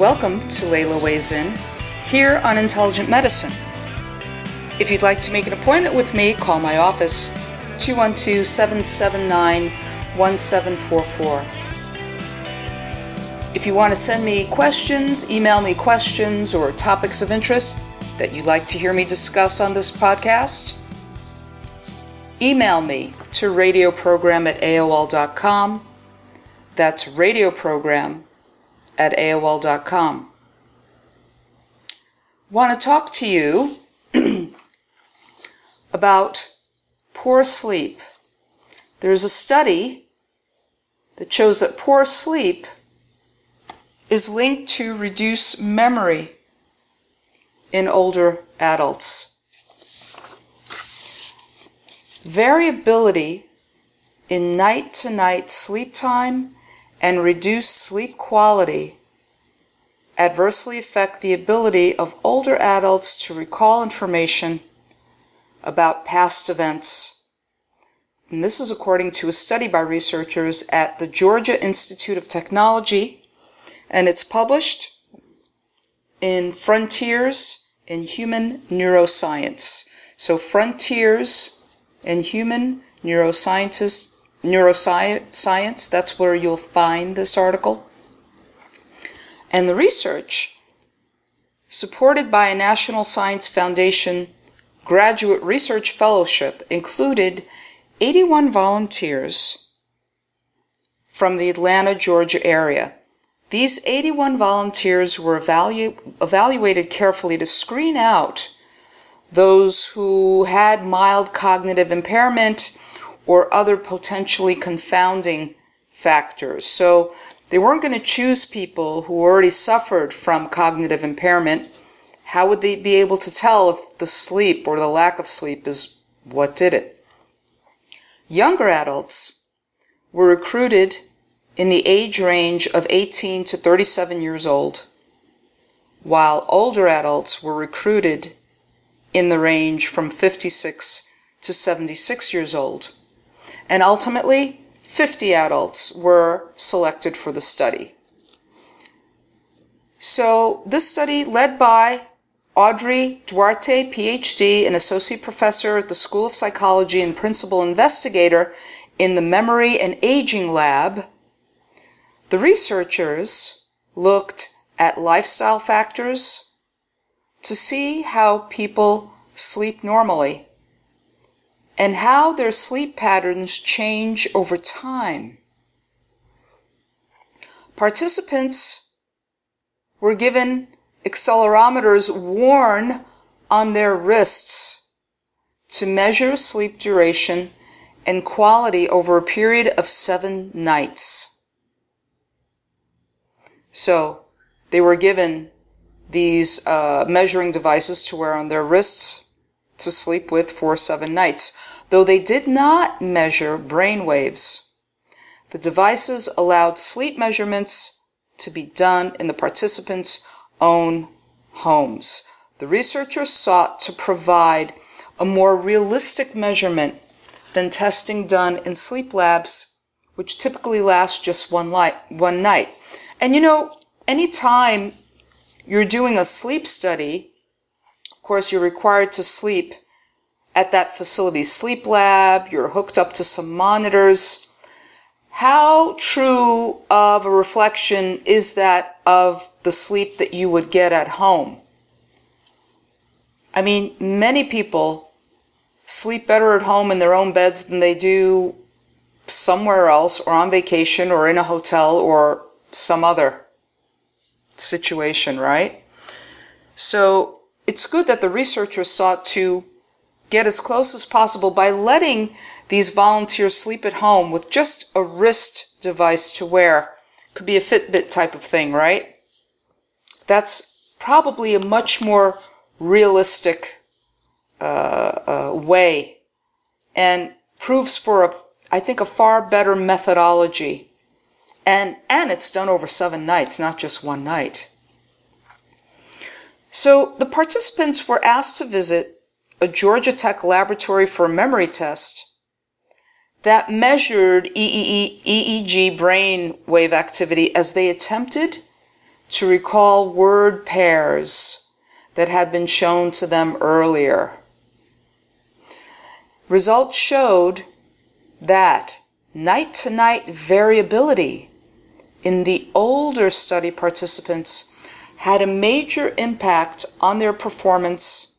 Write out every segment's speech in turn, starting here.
Welcome to Leyla Weighs In, here on Intelligent Medicine. If you'd like to make an appointment with me, call my office 212 779 1744. If you want to send me questions, email me questions or topics of interest that you'd like to hear me discuss on this podcast, email me to radioprogram at AOL.com. That's radioprogram at AOL.com. Want to talk to you about poor sleep. There's a study that shows that poor sleep is linked to reduced memory in older adults. Variability in night to night sleep time and reduced sleep quality adversely affect the ability of older adults to recall information about past events. And this is according to a study by researchers at the Georgia Institute of Technology, and it's published in Frontiers in Human Neuroscience. So, Frontiers in Human Neuroscientists neuroscience. That's where you'll find this article. And the research, supported by a National Science Foundation graduate research fellowship, included 81 volunteers from the Atlanta, Georgia area. These 81 volunteers were evalu- evaluated carefully to screen out those who had mild cognitive impairment or other potentially confounding factors. So they weren't going to choose people who already suffered from cognitive impairment. How would they be able to tell if the sleep or the lack of sleep is what did it? Younger adults were recruited in the age range of 18 to 37 years old, while older adults were recruited in the range from 56 to 76 years old. And ultimately, 50 adults were selected for the study. So this study led by Audrey Duarte, PhD, an associate professor at the School of Psychology and principal investigator in the Memory and Aging Lab, the researchers looked at lifestyle factors to see how people sleep normally and how their sleep patterns change over time. Participants were given accelerometers worn on their wrists to measure sleep duration and quality over a period of seven nights. So they were given these uh, measuring devices to wear on their wrists to sleep with for seven nights though they did not measure brain waves. The devices allowed sleep measurements to be done in the participants' own homes. The researchers sought to provide a more realistic measurement than testing done in sleep labs which typically lasts just one, light, one night. And you know, anytime you're doing a sleep study, of course, you're required to sleep at that facility's sleep lab, you're hooked up to some monitors. How true of a reflection is that of the sleep that you would get at home? I mean, many people sleep better at home in their own beds than they do somewhere else or on vacation or in a hotel or some other situation, right? So it's good that the researchers sought to get as close as possible by letting these volunteers sleep at home with just a wrist device to wear. Could be a Fitbit type of thing, right? That's probably a much more realistic uh, uh, way and proves for a, I think, a far better methodology. And, and it's done over seven nights, not just one night. So the participants were asked to visit a Georgia Tech laboratory for memory test that measured EEG brain wave activity as they attempted to recall word pairs that had been shown to them earlier. Results showed that night to night variability in the older study participants had a major impact on their performance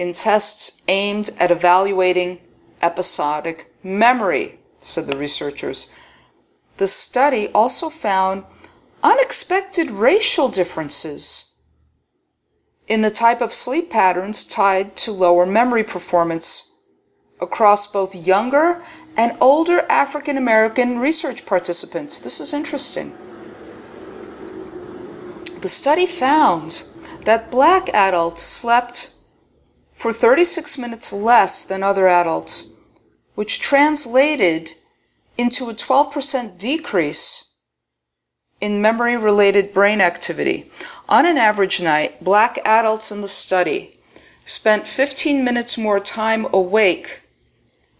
in tests aimed at evaluating episodic memory, said the researchers. The study also found unexpected racial differences in the type of sleep patterns tied to lower memory performance across both younger and older African American research participants. This is interesting. The study found that black adults slept for 36 minutes less than other adults, which translated into a 12% decrease in memory related brain activity. On an average night, black adults in the study spent 15 minutes more time awake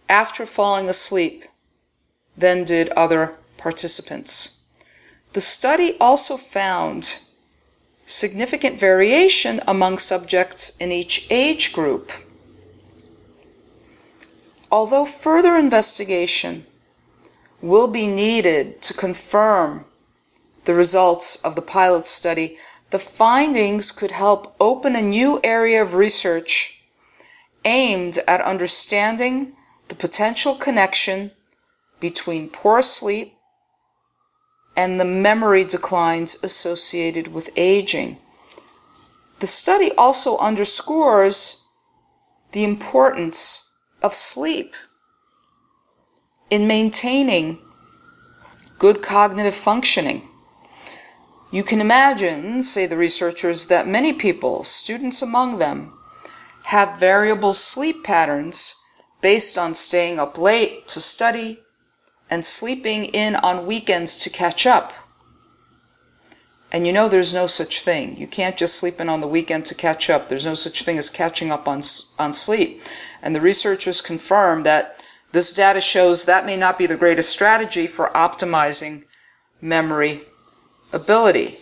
after falling asleep than did other participants. The study also found significant variation among subjects in each age group. Although further investigation will be needed to confirm the results of the pilot study, the findings could help open a new area of research aimed at understanding the potential connection between poor sleep and the memory declines associated with aging. The study also underscores the importance of sleep in maintaining good cognitive functioning. You can imagine, say the researchers, that many people, students among them, have variable sleep patterns based on staying up late to study and sleeping in on weekends to catch up. And you know there's no such thing. You can't just sleep in on the weekend to catch up. There's no such thing as catching up on, on sleep. And the researchers confirm that this data shows that may not be the greatest strategy for optimizing memory ability.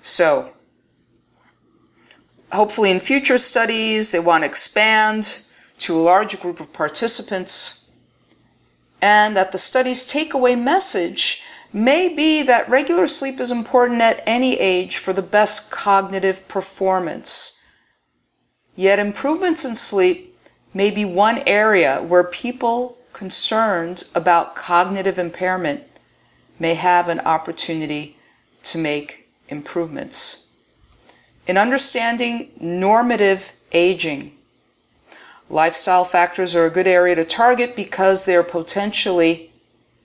So, hopefully in future studies, they want to expand to a larger group of participants and that the study's takeaway message may be that regular sleep is important at any age for the best cognitive performance. Yet improvements in sleep may be one area where people concerned about cognitive impairment may have an opportunity to make improvements. In understanding normative aging, Lifestyle factors are a good area to target because they're potentially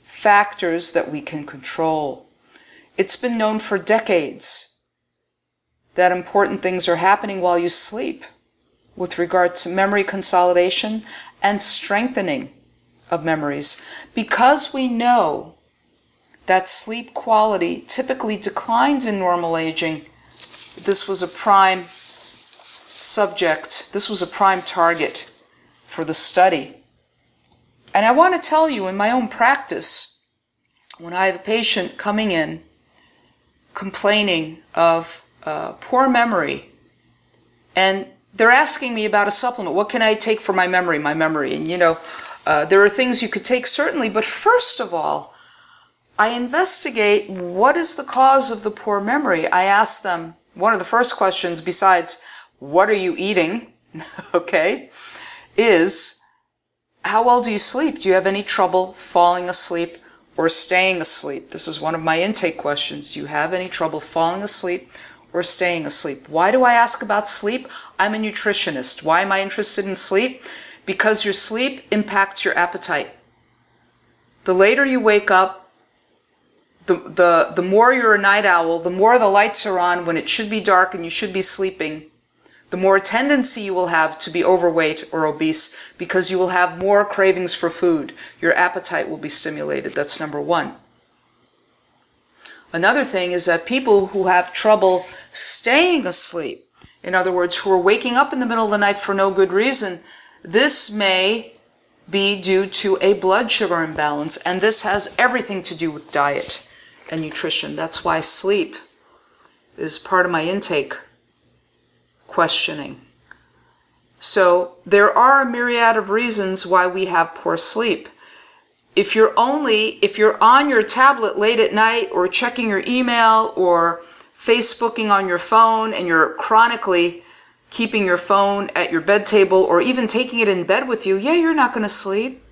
factors that we can control. It's been known for decades that important things are happening while you sleep with regard to memory consolidation and strengthening of memories. Because we know that sleep quality typically declines in normal aging, this was a prime subject, this was a prime target for the study. And I want to tell you in my own practice, when I have a patient coming in complaining of uh, poor memory, and they're asking me about a supplement, what can I take for my memory, my memory? And you know, uh, there are things you could take certainly, but first of all, I investigate what is the cause of the poor memory. I ask them one of the first questions, besides what are you eating, okay, is how well do you sleep? Do you have any trouble falling asleep or staying asleep? This is one of my intake questions. Do you have any trouble falling asleep or staying asleep? Why do I ask about sleep? I'm a nutritionist. Why am I interested in sleep? Because your sleep impacts your appetite. The later you wake up, the, the, the more you're a night owl, the more the lights are on when it should be dark and you should be sleeping, the more tendency you will have to be overweight or obese because you will have more cravings for food. Your appetite will be stimulated. That's number one. Another thing is that people who have trouble staying asleep, in other words, who are waking up in the middle of the night for no good reason, this may be due to a blood sugar imbalance, and this has everything to do with diet and nutrition. That's why sleep is part of my intake questioning. So there are a myriad of reasons why we have poor sleep. If you're only, if you're on your tablet late at night or checking your email or Facebooking on your phone and you're chronically keeping your phone at your bed table or even taking it in bed with you, yeah, you're not going to sleep.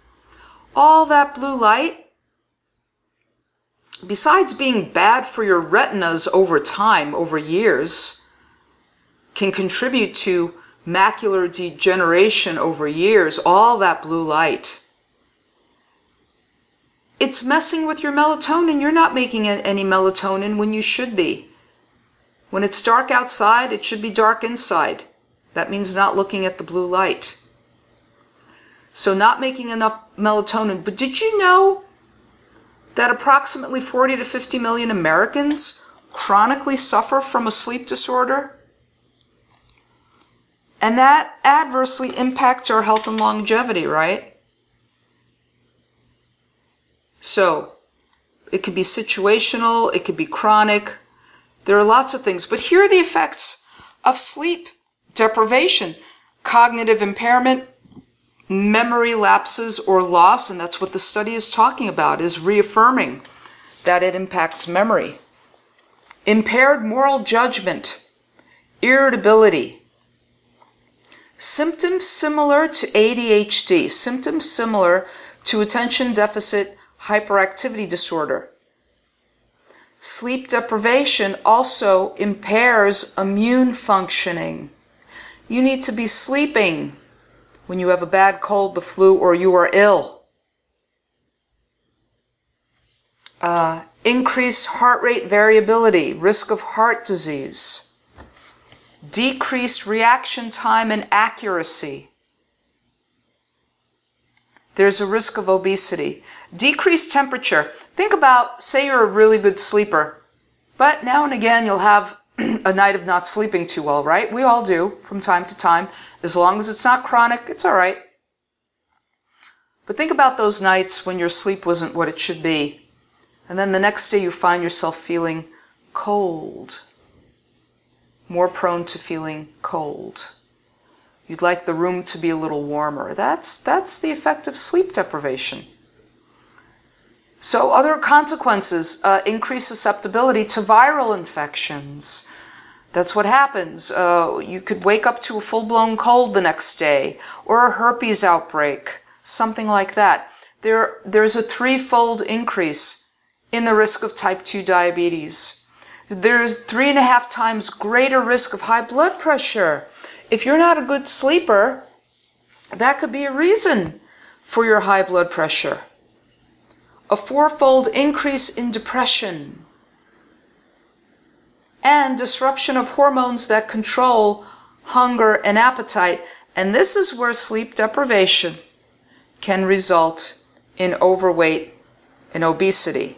All that blue light besides being bad for your retinas over time, over years, can contribute to macular degeneration over years, all that blue light. It's messing with your melatonin. You're not making any melatonin when you should be. When it's dark outside, it should be dark inside. That means not looking at the blue light. So not making enough melatonin. But did you know that approximately 40 to 50 million Americans chronically suffer from a sleep disorder. And that adversely impacts our health and longevity, right? So, it could be situational, it could be chronic. There are lots of things. But here are the effects of sleep deprivation, cognitive impairment, memory lapses or loss, and that's what the study is talking about, is reaffirming that it impacts memory. Impaired moral judgment, irritability, symptoms similar to ADHD, symptoms similar to attention deficit hyperactivity disorder. Sleep deprivation also impairs immune functioning. You need to be sleeping when you have a bad cold, the flu, or you are ill. Uh, increased heart rate variability, risk of heart disease, decreased reaction time and accuracy. There's a risk of obesity. Decreased temperature. Think about, say you're a really good sleeper, but now and again you'll have a night of not sleeping too well, right? We all do from time to time. As long as it's not chronic, it's all right. But think about those nights when your sleep wasn't what it should be. And then the next day you find yourself feeling cold, more prone to feeling cold. You'd like the room to be a little warmer. That's, that's the effect of sleep deprivation. So other consequences, uh, increased susceptibility to viral infections, that's what happens. Uh, you could wake up to a full-blown cold the next day or a herpes outbreak, something like that. There, there's a threefold increase in the risk of type 2 diabetes. There's three and a half times greater risk of high blood pressure. If you're not a good sleeper, that could be a reason for your high blood pressure. A fourfold increase in depression and disruption of hormones that control hunger and appetite. And this is where sleep deprivation can result in overweight and obesity.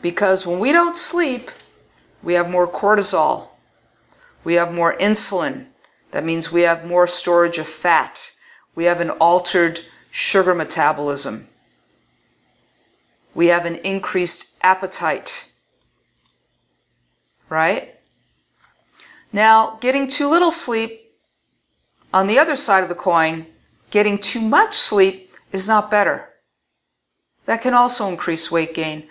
Because when we don't sleep, we have more cortisol, we have more insulin. That means we have more storage of fat. We have an altered sugar metabolism. We have an increased appetite. Right? Now, getting too little sleep, on the other side of the coin, getting too much sleep is not better. That can also increase weight gain.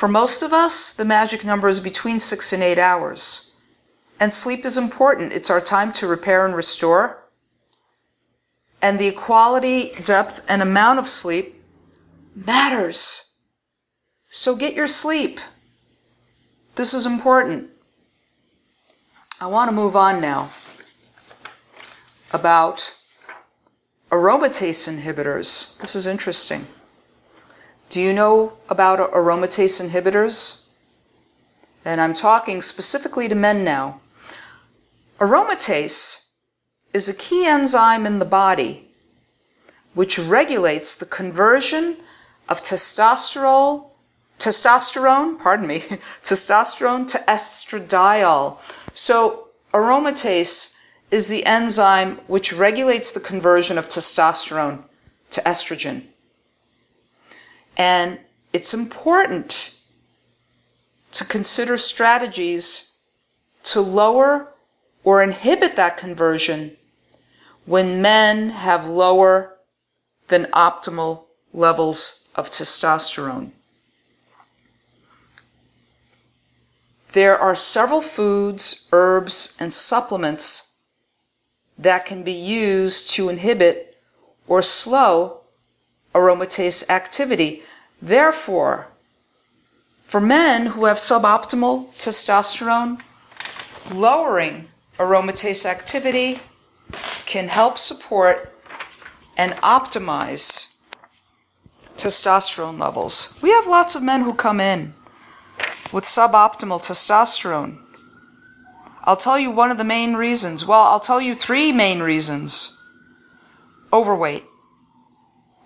For most of us, the magic number is between six and eight hours. And sleep is important. It's our time to repair and restore. And the quality, depth, and amount of sleep matters. So get your sleep. This is important. I want to move on now about aromatase inhibitors. This is interesting. Do you know about aromatase inhibitors? And I'm talking specifically to men now. Aromatase is a key enzyme in the body which regulates the conversion of testosterone, testosterone, pardon me, testosterone to estradiol. So aromatase is the enzyme which regulates the conversion of testosterone to estrogen. And it's important to consider strategies to lower or inhibit that conversion when men have lower than optimal levels of testosterone. There are several foods, herbs, and supplements that can be used to inhibit or slow aromatase activity. Therefore, for men who have suboptimal testosterone, lowering aromatase activity can help support and optimize testosterone levels. We have lots of men who come in with suboptimal testosterone. I'll tell you one of the main reasons. Well, I'll tell you three main reasons. Overweight.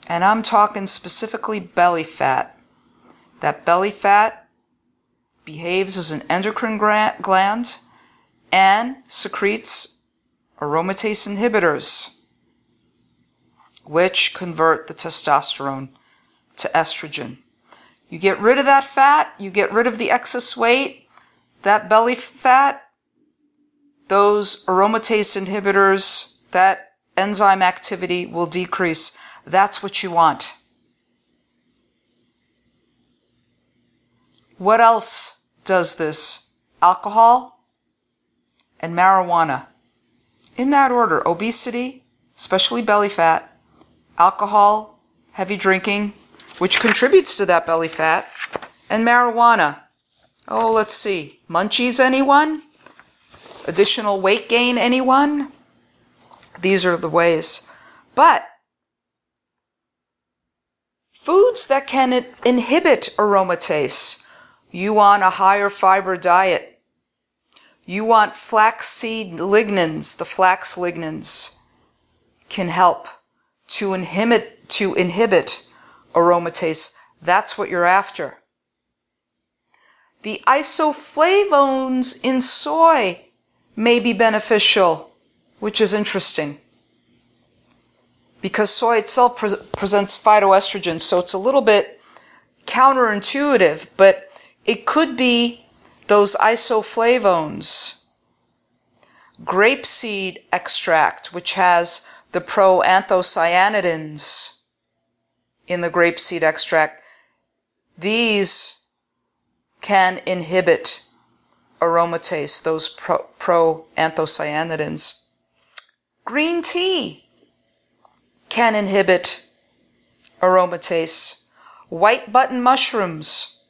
And I'm talking specifically belly fat. That belly fat behaves as an endocrine gland and secretes aromatase inhibitors, which convert the testosterone to estrogen. You get rid of that fat, you get rid of the excess weight, that belly fat, those aromatase inhibitors, that enzyme activity will decrease. That's what you want. What else does this? Alcohol and marijuana. In that order, obesity, especially belly fat, alcohol, heavy drinking, which contributes to that belly fat, and marijuana. Oh, let's see. Munchies, anyone? Additional weight gain, anyone? These are the ways. But foods that can inhibit aromatase. You want a higher fiber diet. You want flaxseed lignans. The flax lignans can help to inhibit, to inhibit aromatase. That's what you're after. The isoflavones in soy may be beneficial, which is interesting. Because soy itself pre- presents phytoestrogens, so it's a little bit counterintuitive, but it could be those isoflavones. Grapeseed extract, which has the proanthocyanidins in the grapeseed extract, these can inhibit aromatase, those pro- proanthocyanidins. Green tea can inhibit aromatase. White button mushrooms.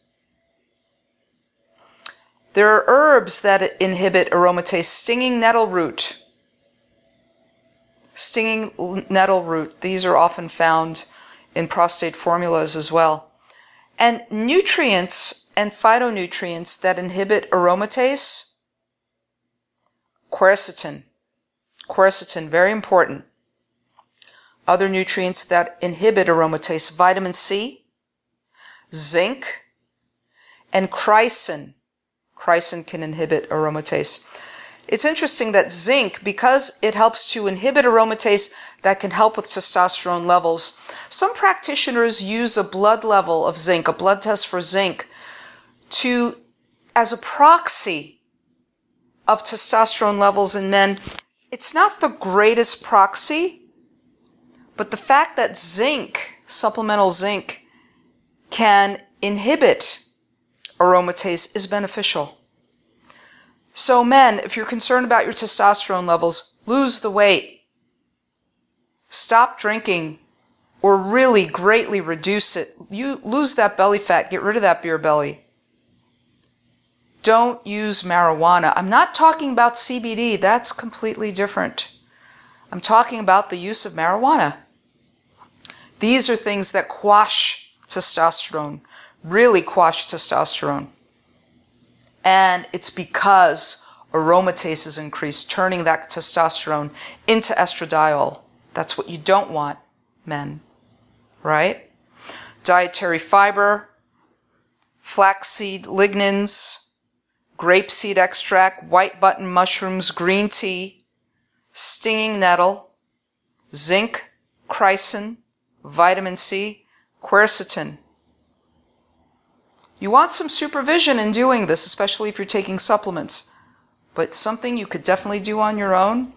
There are herbs that inhibit aromatase. Stinging nettle root. Stinging nettle root. These are often found in prostate formulas as well. And nutrients and phytonutrients that inhibit aromatase, quercetin. Quercetin, very important. Other nutrients that inhibit aromatase, vitamin C, zinc, and chrysin. Chrysin can inhibit aromatase. it's interesting that zinc, because it helps to inhibit aromatase that can help with testosterone levels, some practitioners use a blood level of zinc, a blood test for zinc, to as a proxy of testosterone levels in men. It's not the greatest proxy, but the fact that zinc, supplemental zinc, can inhibit aromatase is beneficial. So men, if you're concerned about your testosterone levels, lose the weight. Stop drinking or really greatly reduce it. You lose that belly fat, get rid of that beer belly. Don't use marijuana. I'm not talking about CBD, that's completely different. I'm talking about the use of marijuana. These are things that quash testosterone, really quash testosterone. And it's because aromatase is increased, turning that testosterone into estradiol. That's what you don't want, men, right? Dietary fiber, flaxseed lignans, grapeseed extract, white button mushrooms, green tea, stinging nettle, zinc, chrysin, vitamin C, quercetin. You want some supervision in doing this, especially if you're taking supplements. But something you could definitely do on your own.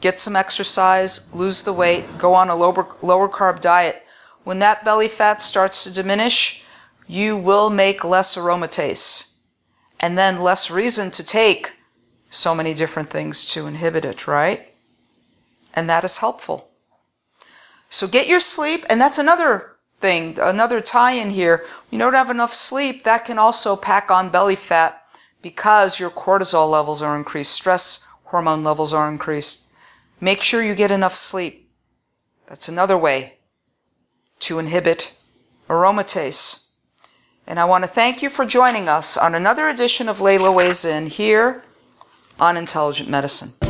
Get some exercise, lose the weight, go on a lower, lower carb diet. When that belly fat starts to diminish, you will make less aromatase. And then less reason to take so many different things to inhibit it, right? And that is helpful. So get your sleep, and that's another thing, another tie in here. You don't have enough sleep, that can also pack on belly fat because your cortisol levels are increased, stress hormone levels are increased. Make sure you get enough sleep. That's another way to inhibit aromatase. And I want to thank you for joining us on another edition of Leyla Weighs In here on Intelligent Medicine.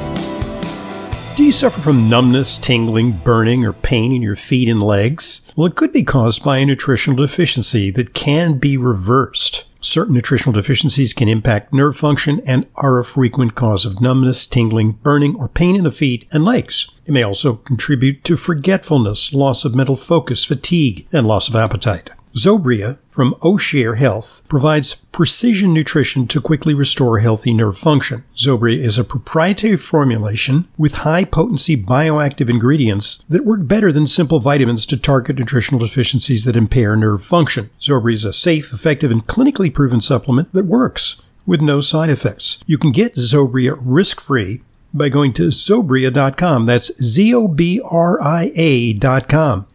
Do you suffer from numbness, tingling, burning, or pain in your feet and legs? Well, it could be caused by a nutritional deficiency that can be reversed. Certain nutritional deficiencies can impact nerve function and are a frequent cause of numbness, tingling, burning, or pain in the feet and legs. It may also contribute to forgetfulness, loss of mental focus, fatigue, and loss of appetite. Zobria from O'Share Health provides precision nutrition to quickly restore healthy nerve function. Zobria is a proprietary formulation with high potency bioactive ingredients that work better than simple vitamins to target nutritional deficiencies that impair nerve function. Zobria is a safe, effective, and clinically proven supplement that works with no side effects. You can get Zobria risk-free by going to Zobria.com. That's Z-O-B-R-I-A.com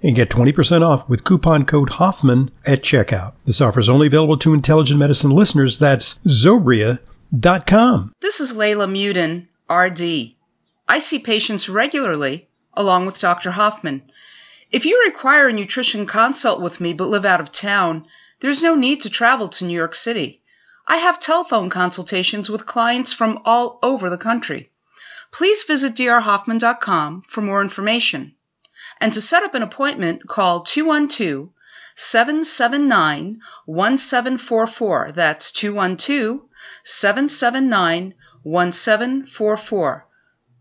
and get 20% off with coupon code Hoffman at checkout. This offer is only available to intelligent medicine listeners. That's Zobria.com. This is Leyla Muedin, RD. I see patients regularly along with Dr. Hoffman. If you require a nutrition consult with me but live out of town, there's no need to travel to New York City. I have telephone consultations with clients from all over the country please visit drhoffman.com for more information. And to set up an appointment, call 212 779 1744. That's 212 779 1744.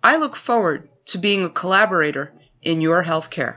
I look forward to being a collaborator in your healthcare.